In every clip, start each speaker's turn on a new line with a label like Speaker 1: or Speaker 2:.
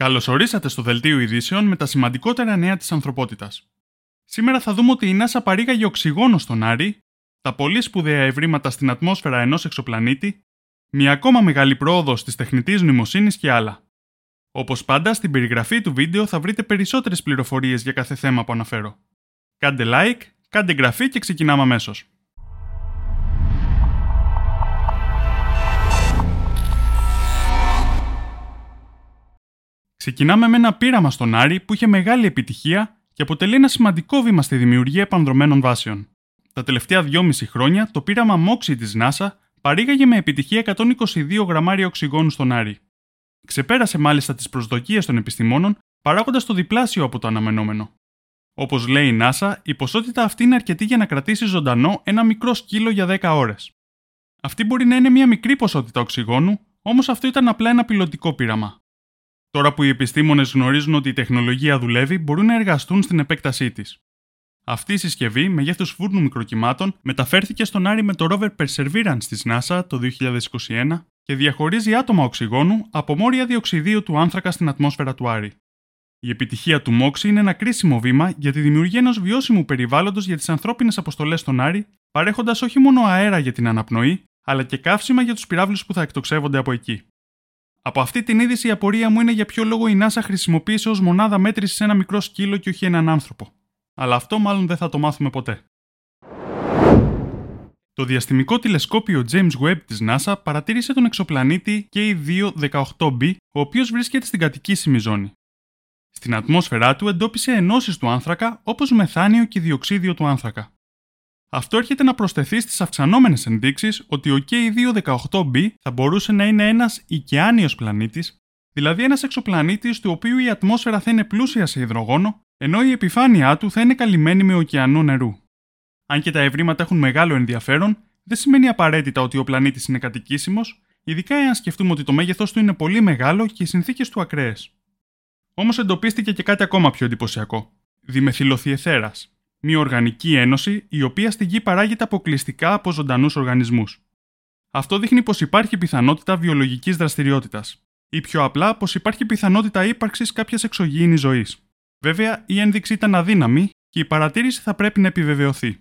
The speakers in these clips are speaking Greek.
Speaker 1: Καλώ ορίσατε στο δελτίο ειδήσεων με τα σημαντικότερα νέα της ανθρωπότητας. Σήμερα θα δούμε ότι η NASA παρήγαγε οξυγόνο στον Άρη, τα πολύ σπουδαία ευρήματα στην ατμόσφαιρα ενός εξωπλανήτη, μια ακόμα μεγάλη πρόοδος της τεχνητής νοημοσύνης και άλλα. Όπως πάντα, στην περιγραφή του βίντεο θα βρείτε περισσότερες πληροφορίες για κάθε θέμα που αναφέρω. Κάντε like, κάντε εγγραφή και ξεκινάμε αμέσως. Ξεκινάμε με ένα πείραμα στον Άρη που είχε μεγάλη επιτυχία και αποτελεί ένα σημαντικό βήμα στη δημιουργία επανδρομένων βάσεων. Τα τελευταία 2,5 χρόνια το πείραμα MOXIE της NASA παρήγαγε με επιτυχία 122 γραμμάρια οξυγόνου στον Άρη. Ξεπέρασε μάλιστα τις προσδοκίες των επιστημόνων, παράγοντας το διπλάσιο από το αναμενόμενο. Όπως λέει η NASA, η ποσότητα αυτή είναι αρκετή για να κρατήσει ζωντανό ένα μικρό σκύλο για 10 ώρες. Αυτή μπορεί να είναι μια μικρή ποσότητα οξυγόνου, όμως αυτό ήταν απλά ένα πιλωτικό πείραμα. Τώρα που οι επιστήμονες γνωρίζουν ότι η τεχνολογία δουλεύει, μπορούν να εργαστούν στην επέκτασή της. Αυτή η συσκευή, μεγέθους φούρνου μικροκυμάτων, μεταφέρθηκε στον Άρη με το rover Perseverance της NASA το 2021 και διαχωρίζει άτομα οξυγόνου από μόρια διοξιδίου του άνθρακα στην ατμόσφαιρα του Άρη. Η επιτυχία του MOXIE είναι ένα κρίσιμο βήμα για τη δημιουργία ενός βιώσιμου περιβάλλοντος για τις ανθρώπινες αποστολές στον Άρη, παρέχοντας όχι μόνο αέρα για την αναπνοή, αλλά και καύσιμα για τους πυράβλους που θα εκτοξεύονται από εκεί. Από αυτή την είδηση η απορία μου είναι για ποιο λόγο η NASA χρησιμοποίησε ως μονάδα μέτρησης ένα μικρό σκύλο και όχι έναν άνθρωπο. Αλλά αυτό μάλλον δεν θα το μάθουμε ποτέ. Το διαστημικό τηλεσκόπιο James Webb της NASA παρατήρησε τον εξωπλανήτη K2-18b, ο οποίος βρίσκεται στην κατοικήσιμη ζώνη. Στην ατμόσφαιρά του εντόπισε ενώσεις του άνθρακα όπως μεθάνιο και διοξίδιο του άνθρακα. Αυτό έρχεται να προσθεθεί στις αυξανόμενες ενδείξεις ότι ο K218b θα μπορούσε να είναι ένας οικιάνιο πλανήτης, δηλαδή ένας εξωπλανήτης του οποίου η ατμόσφαιρα θα είναι πλούσια σε υδρογόνο, ενώ η επιφάνειά του θα είναι καλυμμένη με ωκεανό νερού. Αν και τα ευρήματα έχουν μεγάλο ενδιαφέρον, δεν σημαίνει απαραίτητα ότι ο πλανήτης είναι κατοικήσιμος, ειδικά εάν σκεφτούμε ότι το μέγεθό του είναι πολύ μεγάλο και οι συνθήκες του ακραίες. Όμως εντοπίστηκε και κάτι ακόμα πιο εντυπωσιακό. Δημεθυλοθιεθέρα, μια οργανική ένωση η οποία στη γη παράγεται αποκλειστικά από ζωντανούς οργανισμούς. Αυτό δείχνει πως υπάρχει πιθανότητα βιολογικής δραστηριότητας, ή πιο απλά πως υπάρχει πιθανότητα ύπαρξης κάποιας εξωγήινης ζωής. Βέβαια, η ένδειξη ήταν αδύναμη και η παρατήρηση θα πρέπει να επιβεβαιωθεί.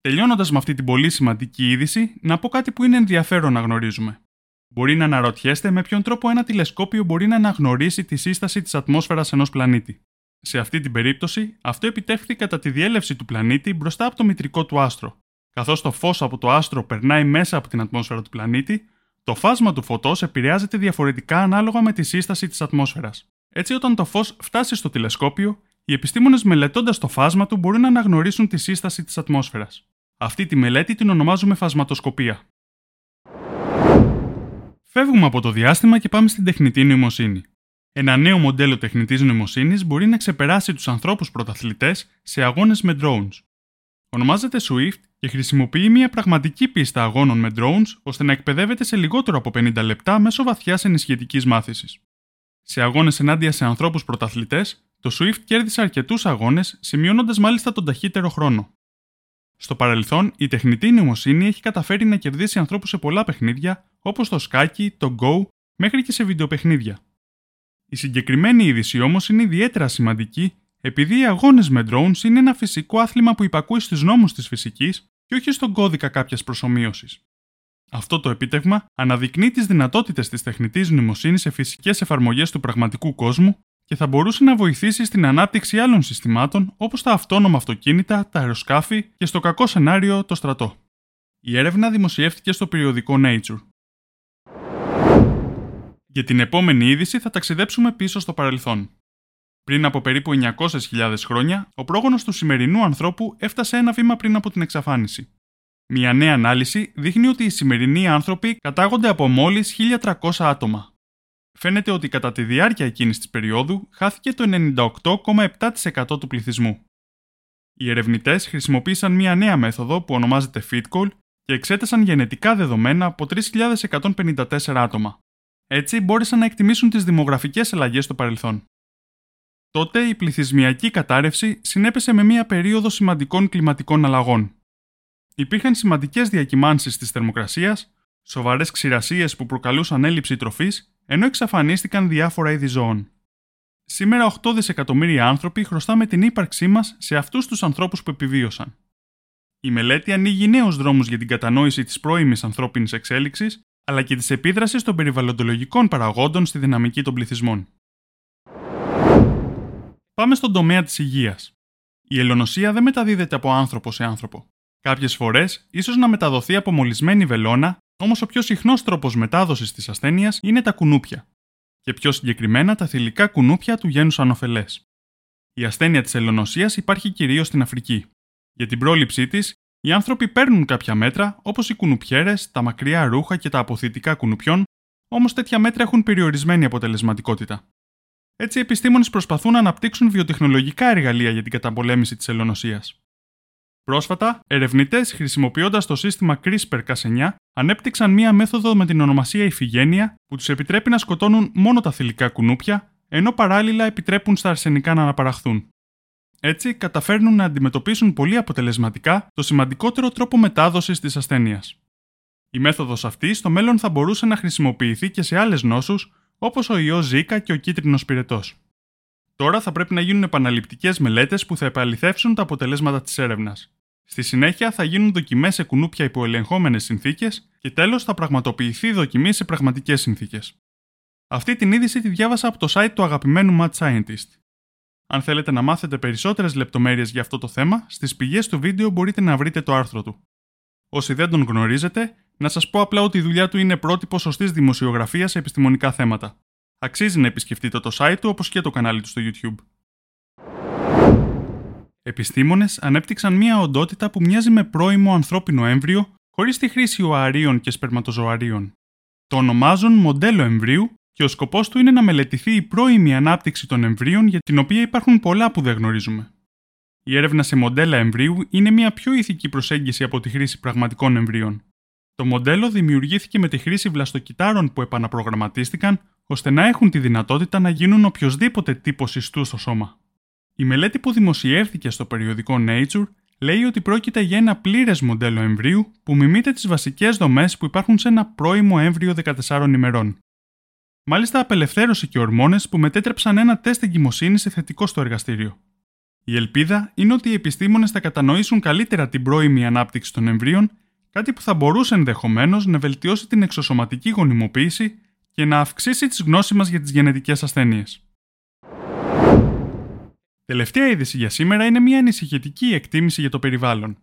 Speaker 1: Τελειώνοντας με αυτή την πολύ σημαντική είδηση, να πω κάτι που είναι ενδιαφέρον να γνωρίζουμε. Μπορεί να αναρωτιέστε με ποιον τρόπο ένα τηλεσκόπιο μπορεί να αναγνωρίσει τη σύσταση της ατμόσφαιρας ενός πλανήτη. Σε αυτή την περίπτωση, αυτό επιτεύχθη κατά τη διέλευση του πλανήτη μπροστά από το μητρικό του άστρο. Καθώς το φως από το άστρο περνάει μέσα από την ατμόσφαιρα του πλανήτη, το φάσμα του φωτός επηρεάζεται διαφορετικά ανάλογα με τη σύσταση της ατμόσφαιρας. Έτσι, όταν το φως φτάσει στο τηλεσκόπιο, οι επιστήμονες μελετώντας το φάσμα του μπορούν να αναγνωρίσουν τη σύσταση της ατμόσφαιρας. Αυτή τη μελέτη την ονομάζουμε φασματοσκοπία. Φεύγουμε από το διάστημα και πάμε στην τεχνητή νοημοσύνη. Ένα νέο μοντέλο τεχνητής νοημοσύνης μπορεί να ξεπεράσει τους ανθρώπους πρωταθλητές σε αγώνες με drones. Ονομάζεται Swift και χρησιμοποιεί μια πραγματική πίστα αγώνων με drones ώστε να εκπαιδεύεται σε λιγότερο από 50 λεπτά μέσω βαθιάς ενισχυτικής μάθησης. Σε αγώνες ενάντια σε ανθρώπους πρωταθλητές, το Swift κέρδισε αρκετούς αγώνες, σημειώνοντας μάλιστα τον ταχύτερο χρόνο. Στο παρελθόν, η τεχνητή νοημοσύνη έχει καταφέρει να κερδίσει ανθρώπους σε πολλά παιχνίδια όπως το Skaki, το Go, μέχρι και σε βιντεοπαιχνίδια. Η συγκεκριμένη είδηση όμως είναι ιδιαίτερα σημαντική επειδή οι αγώνες με drones είναι ένα φυσικό άθλημα που υπακούει στους νόμους της φυσικής και όχι στον κώδικα κάποιας προσωμείωσης. Αυτό το επίτευγμα αναδεικνύει τις δυνατότητες της τεχνητής νοημοσύνης σε φυσικές εφαρμογές του πραγματικού κόσμου και θα μπορούσε να βοηθήσει στην ανάπτυξη άλλων συστημάτων όπως τα αυτόνομα αυτοκίνητα, τα αεροσκάφη και στο κακό σενάριο το στρατό. Η έρευνα δημοσιεύτηκε στο περιοδικό Nature. Για την επόμενη είδηση θα ταξιδέψουμε πίσω στο παρελθόν. Πριν από περίπου 900.000 χρόνια, ο πρόγονος του σημερινού ανθρώπου έφτασε ένα βήμα πριν από την εξαφάνιση. Μια νέα ανάλυση δείχνει ότι οι σημερινοί άνθρωποι κατάγονται από μόλις 1.300 άτομα. Φαίνεται ότι κατά τη διάρκεια εκείνης της περίοδου χάθηκε το 98,7% του πληθυσμού. Οι ερευνητές χρησιμοποίησαν μια νέα μέθοδο που ονομάζεται FitCall και εξέτασαν γενετικά δεδομένα από 3.154 άτομα. Έτσι μπόρεσαν να εκτιμήσουν τις δημογραφικές αλλαγές στο παρελθόν. Τότε η πληθυσμιακή κατάρρευση συνέπεσε με μια περίοδο σημαντικών κλιματικών αλλαγών. Υπήρχαν σημαντικές διακυμάνσεις της θερμοκρασίας, σοβαρές ξηρασίες που προκαλούσαν έλλειψη τροφής, ενώ εξαφανίστηκαν διάφορα είδη ζώων. Σήμερα 8 δισεκατομμύρια άνθρωποι χρωστάμε την ύπαρξή μας σε αυτούς τους ανθρώπους που επιβίωσαν. Η μελέτη ανοίγει νέους δρόμους για την κατανόηση της πρώιμης ανθρώπινης εξέλιξης, αλλά και της επίδρασης των περιβαλλοντολογικών παραγόντων στη δυναμική των πληθυσμών. Πάμε στον τομέα της υγείας. Η ελονοσία δεν μεταδίδεται από άνθρωπο σε άνθρωπο. Κάποιες φορές, ίσως να μεταδοθεί από μολυσμένη βελόνα, όμως ο πιο συχνός τρόπος μετάδοσης της ασθένειας είναι τα κουνούπια. Και πιο συγκεκριμένα τα θηλυκά κουνούπια του γένους ανοφελές. Η ασθένεια της ελονοσία υπάρχει κυρίως στην Αφρική. Για την πρόληψή της, οι άνθρωποι παίρνουν κάποια μέτρα, όπως οι κουνουπιέρες, τα μακριά ρούχα και τα αποθητικά κουνουπιών, όμως τέτοια μέτρα έχουν περιορισμένη αποτελεσματικότητα. Έτσι, οι επιστήμονες προσπαθούν να αναπτύξουν βιοτεχνολογικά εργαλεία για την καταπολέμηση της ελονοσία. Πρόσφατα, ερευνητές χρησιμοποιώντας το σύστημα CRISPR-Cas9 ανέπτυξαν μία μέθοδο με την ονομασία Ιφηγένεια που τους επιτρέπει να σκοτώνουν μόνο τα θηλυκά κουνούπια, ενώ παράλληλα επιτρέπουν στα αρσενικά να αναπαραχθούν. Έτσι, καταφέρνουν να αντιμετωπίσουν πολύ αποτελεσματικά το σημαντικότερο τρόπο μετάδοσης της ασθένειας. Η μέθοδος αυτή στο μέλλον θα μπορούσε να χρησιμοποιηθεί και σε άλλες νόσους όπως ο ιός Ζήκα και ο κίτρινος πυρετός. Τώρα θα πρέπει να γίνουν επαναληπτικές μελέτες που θα επαληθεύσουν τα αποτελέσματα της έρευνας. Στη συνέχεια θα γίνουν δοκιμές σε κουνούπια υπό ελεγχόμενες συνθήκες και τέλος θα πραγματοποιηθεί δοκιμή σε πραγματικές συνθήκες. Αυτή την είδηση τη διάβασα από το site του αγαπημένου Matt Scientist. Αν θέλετε να μάθετε περισσότερες λεπτομέρειες για αυτό το θέμα, στις πηγές του βίντεο μπορείτε να βρείτε το άρθρο του. Όσοι δεν τον γνωρίζετε, να σας πω απλά ότι η δουλειά του είναι πρότυπο σωστής δημοσιογραφίας σε επιστημονικά θέματα. Αξίζει να επισκεφτείτε το site του όπως και το κανάλι του στο YouTube. Επιστήμονες ανέπτυξαν μια οντότητα που μοιάζει με πρώιμο ανθρώπινο έμβριο χωρίς τη χρήση οαρίων και σπερματοζωαρίων. Το ονομάζουν μοντέλο εμβρίου και ο σκοπός του είναι να μελετηθεί η πρώιμη ανάπτυξη των εμβρίων για την οποία υπάρχουν πολλά που δεν γνωρίζουμε. Η έρευνα σε μοντέλα εμβρίου είναι μια πιο ηθική προσέγγιση από τη χρήση πραγματικών εμβρίων. Το μοντέλο δημιουργήθηκε με τη χρήση βλαστοκυτάρων που επαναπρογραμματίστηκαν ώστε να έχουν τη δυνατότητα να γίνουν οποιοδήποτε τύπος ιστού στο σώμα. Η μελέτη που δημοσιεύθηκε στο περιοδικό Nature λέει ότι πρόκειται για ένα πλήρες μοντέλο εμβρίου που μιμείται τις βασικές δομές που υπάρχουν σε ένα πρώιμο έμβριο 14 ημερών. Μάλιστα, απελευθέρωσε και ορμόνες που μετέτρεψαν ένα τεστ εγκυμοσύνης σε θετικό στο εργαστήριο. Η ελπίδα είναι ότι οι επιστήμονες θα κατανοήσουν καλύτερα την πρώιμη ανάπτυξη των εμβρίων, κάτι που θα μπορούσε ενδεχομένως να βελτιώσει την εξωσωματική γονιμοποίηση και να αυξήσει τις γνώσεις μας για τις γενετικές ασθένειες. Τελευταία είδηση για σήμερα είναι μια ανησυχητική εκτίμηση για το περιβάλλον.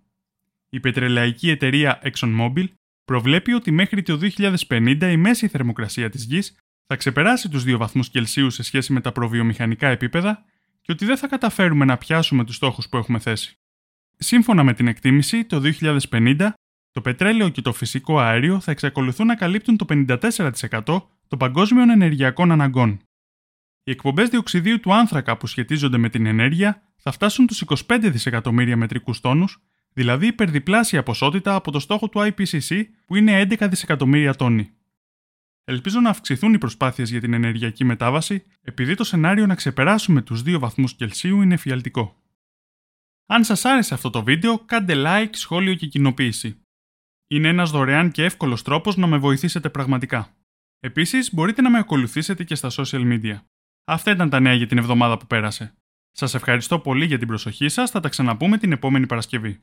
Speaker 1: Η πετρελαϊκή εταιρεία ExxonMobil προβλέπει ότι μέχρι το 2050 η μέση θερμοκρασία της γης θα ξεπεράσει τους 2 βαθμούς Κελσίου σε σχέση με τα προβιομηχανικά επίπεδα και ότι δεν θα καταφέρουμε να πιάσουμε τους στόχους που έχουμε θέσει. Σύμφωνα με την εκτίμηση, το 2050 το πετρέλαιο και το φυσικό αέριο θα εξακολουθούν να καλύπτουν το 54% των παγκόσμιων ενεργειακών αναγκών. Οι εκπομπές διοξιδίου του άνθρακα που σχετίζονται με την ενέργεια θα φτάσουν τους 25 δισεκατομμύρια μετρικούς τόνους, δηλαδή υπερδιπλάσια ποσότητα από το στόχο του IPCC που είναι 11 δισεκατομμύρια τόνοι. Ελπίζω να αυξηθούν οι προσπάθειες για την ενεργειακή μετάβαση, επειδή το σενάριο να ξεπεράσουμε τους 2 βαθμούς Κελσίου είναι φιαλτικό. Αν σας άρεσε αυτό το βίντεο, κάντε like, σχόλιο και κοινοποίηση. Είναι ένας δωρεάν και εύκολος τρόπος να με βοηθήσετε πραγματικά. Επίσης, μπορείτε να με ακολουθήσετε και στα social media. Αυτά ήταν τα νέα για την εβδομάδα που πέρασε. Σας ευχαριστώ πολύ για την προσοχή σας, θα τα ξαναπούμε την επόμενη Παρασκευή.